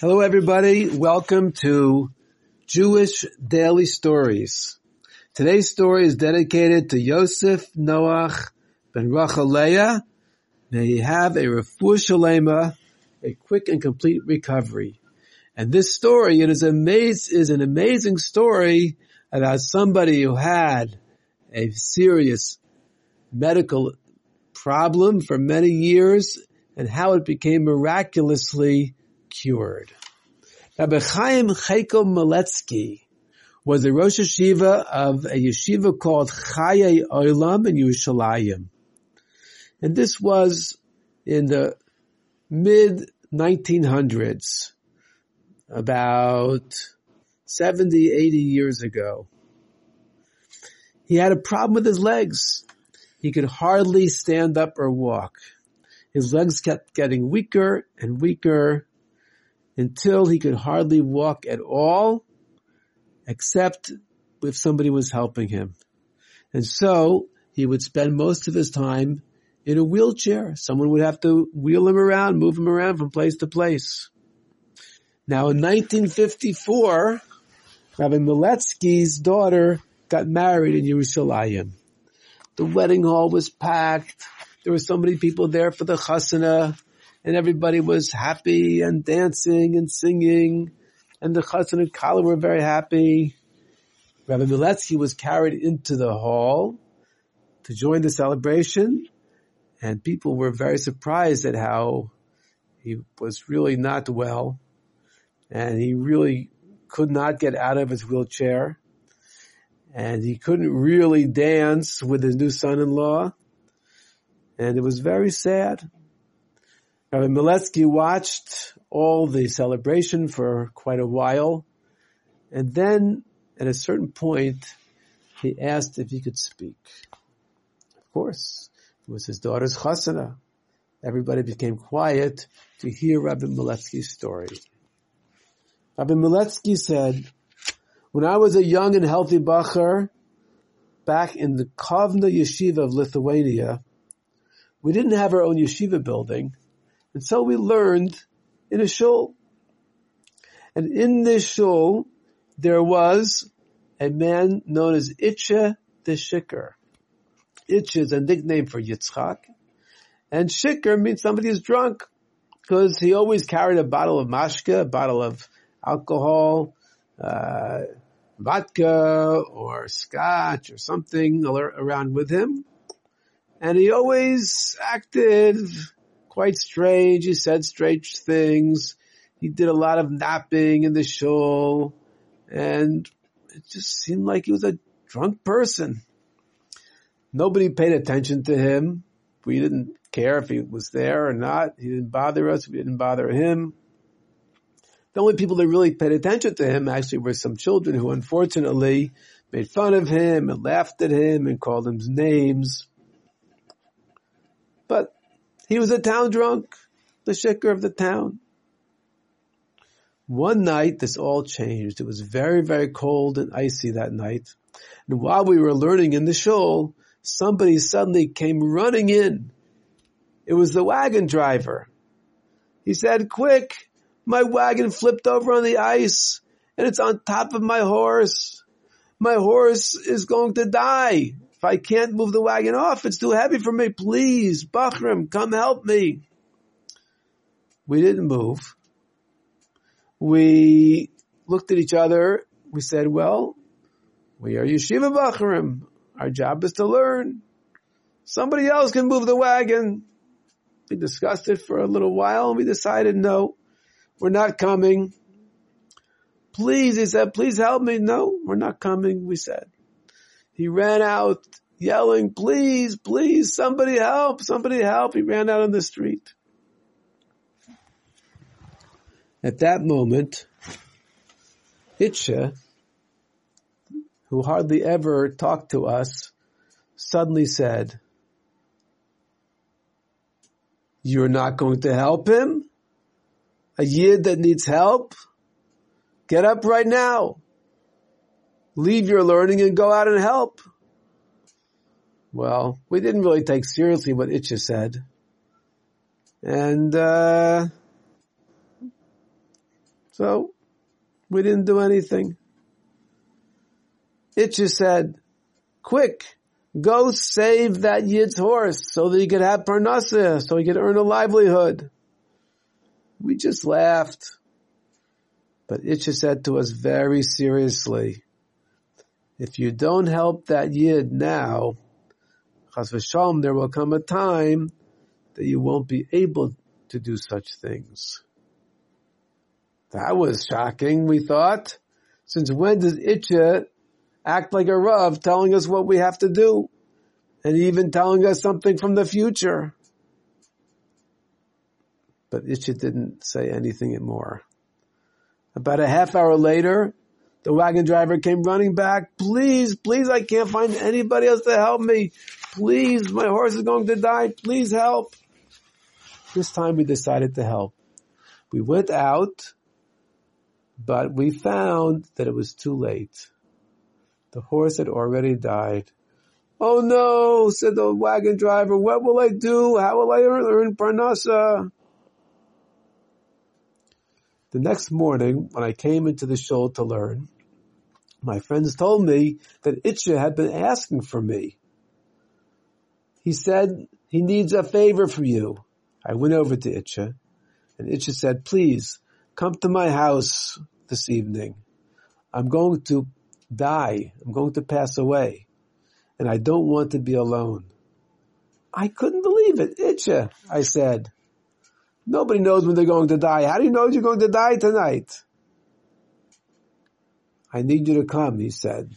Hello everybody, welcome to Jewish Daily Stories. Today's story is dedicated to Yosef Noach ben Rachel Leah. May he have a refuah shalema, a quick and complete recovery. And this story, it is amaz- is an amazing story about somebody who had a serious medical problem for many years and how it became miraculously cured. Rabbi Chaim Chaikel Miletsky was the Rosh Yeshiva of a yeshiva called Chaye Olam in Yerushalayim. And this was in the mid 1900s, about 70, 80 years ago. He had a problem with his legs. He could hardly stand up or walk. His legs kept getting weaker and weaker until he could hardly walk at all, except if somebody was helping him. And so he would spend most of his time in a wheelchair. Someone would have to wheel him around, move him around from place to place. Now in 1954, Rabbi Miletsky's daughter got married in Yerushalayim. The wedding hall was packed. There were so many people there for the chasana and everybody was happy and dancing and singing and the chassan and kala were very happy. Rabbi Miletsky was carried into the hall to join the celebration and people were very surprised at how he was really not well and he really could not get out of his wheelchair and he couldn't really dance with his new son-in-law and it was very sad. Rabbi Miletsky watched all the celebration for quite a while and then at a certain point he asked if he could speak. Of course, it was his daughter's chasana. Everybody became quiet to hear Rabbi Miletsky's story. Rabbi Miletsky said, when I was a young and healthy bacher back in the Kovna Yeshiva of Lithuania, we didn't have our own yeshiva building, and so we learned in a shul. And in this shul, there was a man known as Itche the Shikr. Itche is a nickname for Yitzchak, and Shikr means somebody who's drunk, because he always carried a bottle of mashka, a bottle of alcohol, uh, vodka or scotch or something around with him. And he always acted quite strange. He said strange things. He did a lot of napping in the shul and it just seemed like he was a drunk person. Nobody paid attention to him. We didn't care if he was there or not. He didn't bother us. We didn't bother him. The only people that really paid attention to him actually were some children who unfortunately made fun of him and laughed at him and called him names. But he was a town drunk, the shikr of the town. One night, this all changed. It was very, very cold and icy that night. And while we were learning in the shul, somebody suddenly came running in. It was the wagon driver. He said, quick, my wagon flipped over on the ice and it's on top of my horse. My horse is going to die. If I can't move the wagon off, it's too heavy for me. Please, bachurim, come help me. We didn't move. We looked at each other. We said, well, we are yeshiva bachurim. Our job is to learn. Somebody else can move the wagon. We discussed it for a little while and we decided no. We're not coming. Please, he said, please help me. No, we're not coming, we said. He ran out yelling, please, please, somebody help, somebody help. He ran out on the street. At that moment, Itcha, who hardly ever talked to us, suddenly said, you're not going to help him? a yid that needs help, get up right now. Leave your learning and go out and help. Well, we didn't really take seriously what Itcha said. And, uh, So we didn't do anything. Itcha said, quick, go save that Yid's horse so that he could have parnasa, so he could earn a livelihood. We just laughed. But Itcha said to us very seriously, if you don't help that Yid now, Chas v'shalom, there will come a time that you won't be able to do such things. That was shocking, we thought. Since when does Itcha act like a Rav telling us what we have to do? And even telling us something from the future. But Itcha didn't say anything more. About a half hour later, the wagon driver came running back. Please, please, I can't find anybody else to help me. Please, my horse is going to die. Please help. This time we decided to help. We went out, but we found that it was too late. The horse had already died. Oh no, said the wagon driver, what will I do? How will I earn, earn parnasa? The next morning, when I came into the shul to learn, my friends told me that Itcha had been asking for me. He said he needs a favor from you. I went over to Itcha, and Itcha said, please, come to my house this evening. I'm going to die. I'm going to pass away. And I don't want to be alone. I couldn't believe it. Itcha, I said. Nobody knows when they're going to die. How do you know you're going to die tonight? I need you to come, he said.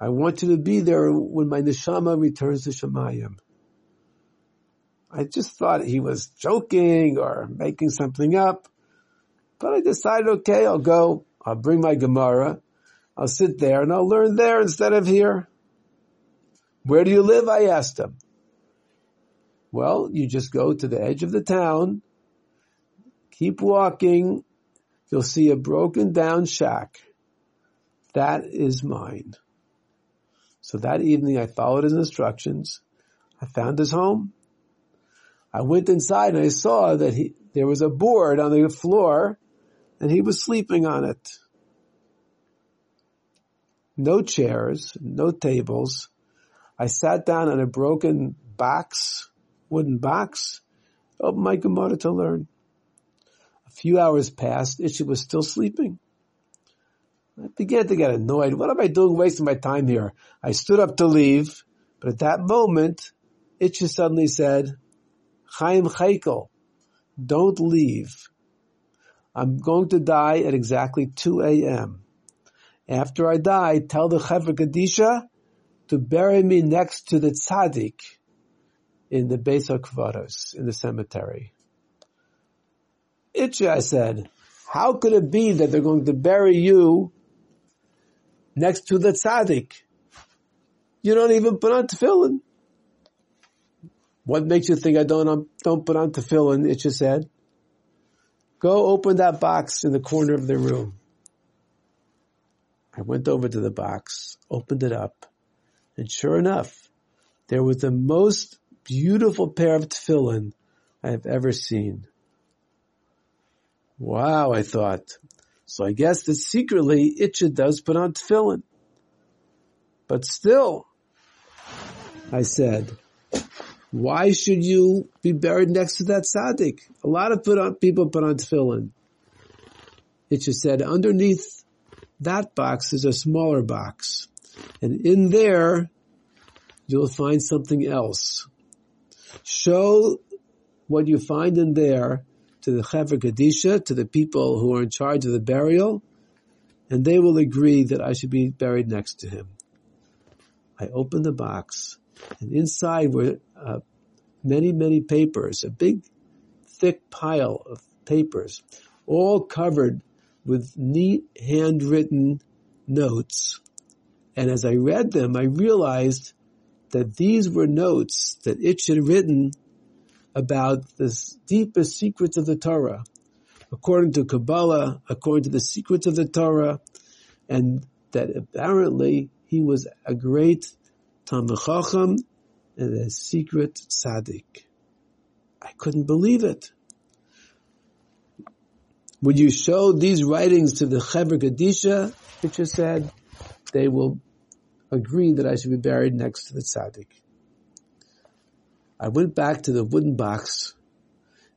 I want you to be there when my neshama returns to Shemayim. I just thought he was joking or making something up. But I decided, okay, I'll go. I'll bring my Gemara. I'll sit there and I'll learn there instead of here. Where do you live? I asked him. Well, you just go to the edge of the town, keep walking, you'll see a broken down shack. That is mine. So that evening I followed his instructions. I found his home. I went inside and I saw that he, there was a board on the floor and he was sleeping on it. No chairs, no tables. I sat down on a broken box wooden box. Opened my Gemara to learn. A few hours passed. Itcha was still sleeping. I began to get annoyed. What am I doing wasting my time here? I stood up to leave, but at that moment, Itcha suddenly said, Chaim Chaikel, don't leave. I'm going to die at exactly 2 a.m. After I die, tell the Chevra Kadisha to bury me next to the tzaddik in the Beis HaKvaros, in the cemetery. Itcha, I said, how could it be that they're going to bury you next to the tzaddik? You don't even put on tefillin. What makes you think I don't, um, don't put on tefillin? Itcha said. Go open that box in the corner of the room. I went over to the box, opened it up, and sure enough, there was the most beautiful pair of tefillin I have ever seen. Wow, I thought. So I guess that secretly Itcha does put on tefillin. But still, I said, why should you be buried next to that tzaddik? A lot of put on, people put on tefillin. Itcha said, underneath that box is a smaller box. And in there, you'll find something else. Show what you find in there to the Chevra Kadisha, to the people who are in charge of the burial, and they will agree that I should be buried next to him. I opened the box, and inside were uh, many, many papers, a big, thick pile of papers, all covered with neat handwritten notes. And as I read them, I realized that these were notes that Itch had written about the deepest secrets of the Torah, according to Kabbalah, according to the secrets of the Torah, and that apparently he was a great Talmid Chacham and a secret tzaddik. I couldn't believe it. When you show these writings to the Chevra Kadisha, it just said, they will agree that I should be buried next to the tzaddik. I went back to the wooden box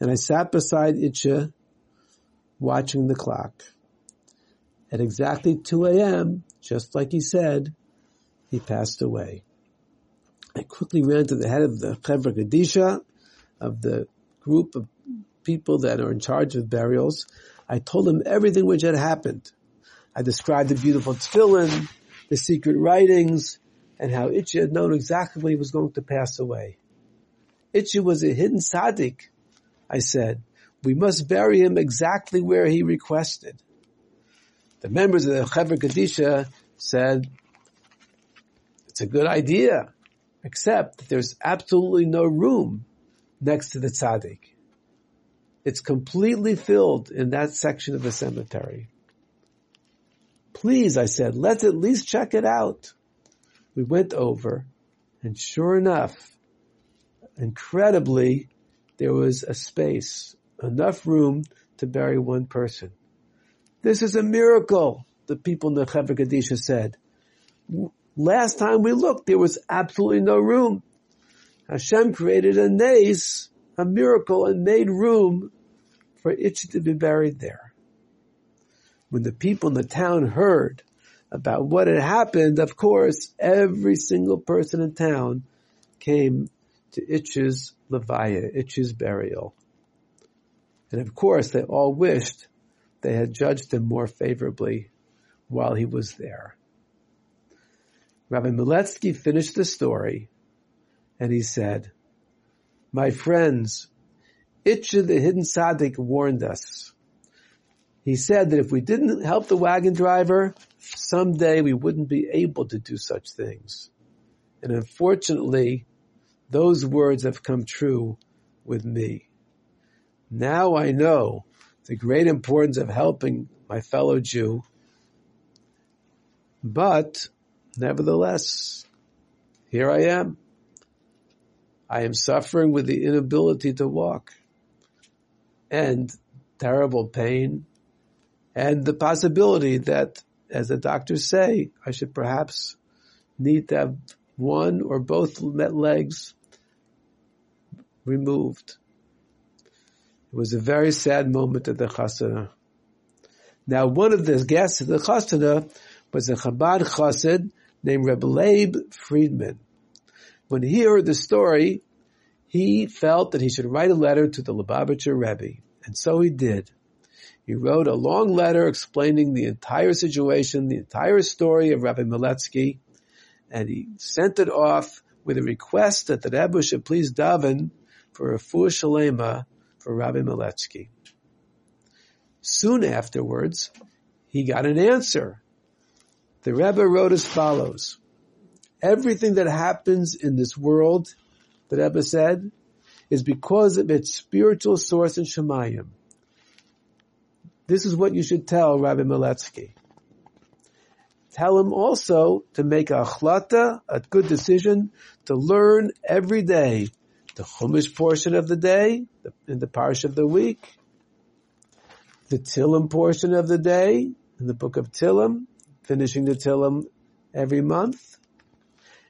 and I sat beside Itcha watching the clock. At exactly 2 a.m., just like he said, he passed away. I quickly ran to the head of the Chevra Kadisha, of the group of people that are in charge of burials. I told him everything which had happened. I described the beautiful tefillin, the secret writings, and how Itcha had known exactly when he was going to pass away. Itcha was a hidden tzaddik, I said. We must bury him exactly where he requested. The members of the Chevra Kadisha said, it's a good idea, except that there's absolutely no room next to the tzaddik. It's completely filled in that section of the cemetery. Please, I said, let's at least check it out. We went over, and sure enough, incredibly, there was a space, enough room to bury one person. This is a miracle, the people in the Chevra Kadisha said. Last time we looked, there was absolutely no room. Hashem created a nace, a miracle, and made room for it to be buried there. When the people in the town heard about what had happened, of course, every single person in town came to Itch's Levaya, Itch's burial. And of course, they all wished they had judged him more favorably while he was there. Rabbi Miletsky finished the story and he said, my friends, Itcha the hidden tzaddik warned us. He said that if we didn't help the wagon driver, someday we wouldn't be able to do such things. And unfortunately, those words have come true with me. Now I know the great importance of helping my fellow Jew, but nevertheless, here I am. I am suffering with the inability to walk and terrible pain and the possibility that, as the doctors say, I should perhaps need to have one or both legs removed. It was a very sad moment at the chasana. Now, one of the guests at the chasana was a Chabad chassid named Reb Leib Friedman. When he heard the story, he felt that he should write a letter to the Lubavitcher Rebbe, and so he did. He wrote a long letter explaining the entire situation, the entire story of Rabbi Miletsky, and he sent it off with a request that the Rebbe should please daven for a fuah shalema for Rabbi Miletsky. Soon afterwards, he got an answer. The Rebbe wrote as follows. Everything that happens in this world, the Rebbe said, is because of its spiritual source in Shemayim. This is what you should tell Rabbi Miletsky. Tell him also to make a hachlata, a good decision, to learn every day the Chumash portion of the day, in the parsha of the week, the Tehillim portion of the day, in the book of Tehillim, finishing the Tehillim every month,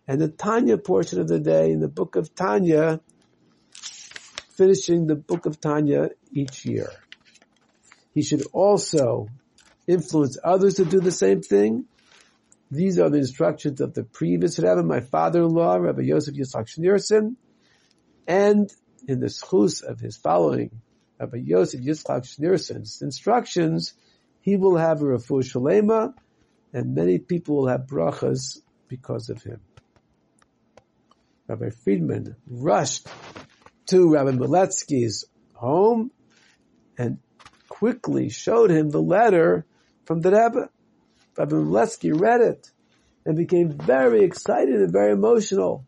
and the Tanya portion of the day in the book of Tanya, finishing the book of Tanya each year. He should also influence others to do the same thing. These are the instructions of the previous Rebbe, my father-in-law, Rabbi Yosef Yitzchak Schneerson, and in the zchus of his following, Rabbi Yosef Yitzchak Schneerson's instructions, he will have a refuah shalema, and many people will have brachas because of him. Rabbi Friedman rushed to Rabbi Miletsky's home and quickly showed him the letter from the Rebbe. Rabbi Miletsky read it and became very excited and very emotional.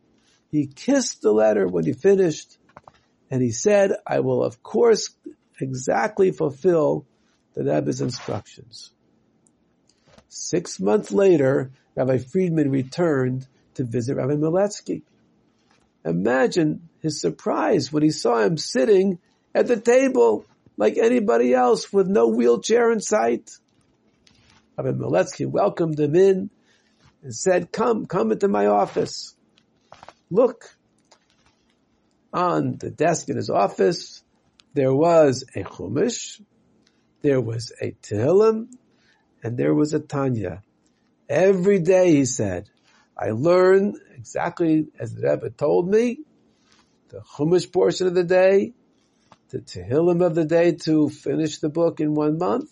He kissed the letter when he finished and he said, I will of course exactly fulfill the Rebbe's instructions. Six months later, Rabbi Friedman returned to visit Rabbi Miletsky. Imagine his surprise when he saw him sitting at the table like anybody else with no wheelchair in sight. Rabbi Miletsky welcomed him in and said, come, come into my office. Look, on the desk in his office, there was a Chumash, there was a Tehillim, and there was a Tanya. Every day, he said, I learn exactly as the Rebbe told me, the Chumash portion of the day, the Tehillim of the day to finish the book in one month,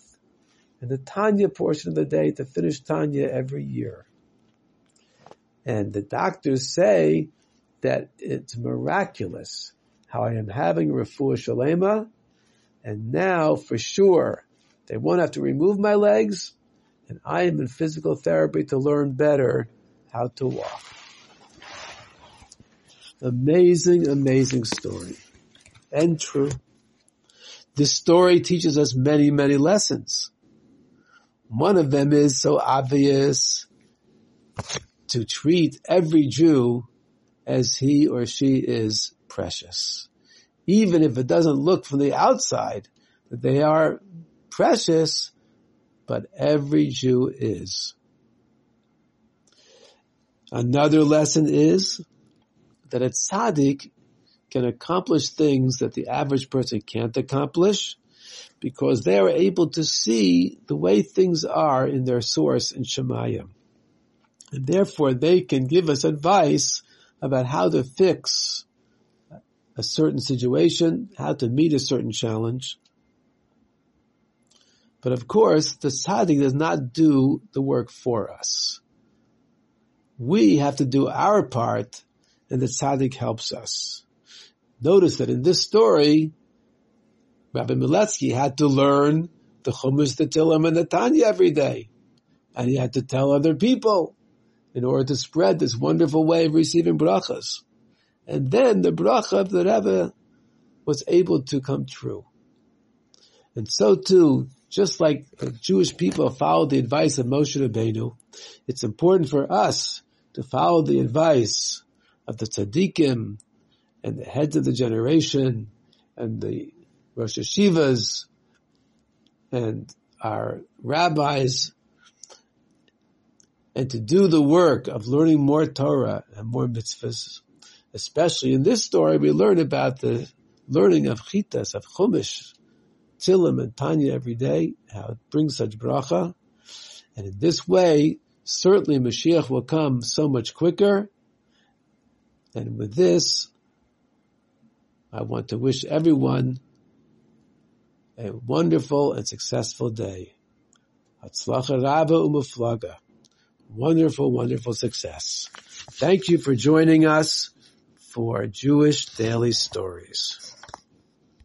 and the Tanya portion of the day to finish Tanya every year. And the doctors say that it's miraculous how I am having refuah shalema, and now for sure they won't have to remove my legs, and I am in physical therapy to learn better how to walk. Amazing, amazing story. And true. This story teaches us many, many lessons. One of them is so obvious to treat every Jew as he or she is precious. Even if it doesn't look from the outside that they are precious, but every Jew is. Another lesson is that a tzaddik can accomplish things that the average person can't accomplish because they are able to see the way things are in their source in Shemayim. And therefore they can give us advice about how to fix a certain situation, how to meet a certain challenge. But of course, the tzaddik does not do the work for us. We have to do our part and the tzaddik helps us. Notice that in this story, Rabbi Miletsky had to learn the Chumash, the Tehillim, and the Tanya every day. And he had to tell other people in order to spread this wonderful way of receiving brachas. And then the bracha of the Rebbe was able to come true. And so too, just like the Jewish people followed the advice of Moshe Rabbeinu, it's important for us to follow the advice of the tzaddikim and the heads of the generation and the Rosh Hashivas and our rabbis and to do the work of learning more Torah and more mitzvahs. Especially in this story, we learn about the learning of chitas, of chumash, Tehillim and Tanya every day, how it brings such bracha. And in this way, certainly Mashiach will come so much quicker. And with this, I want to wish everyone a wonderful and successful day. Wonderful, wonderful success. Thank you for joining us for Jewish Daily Stories.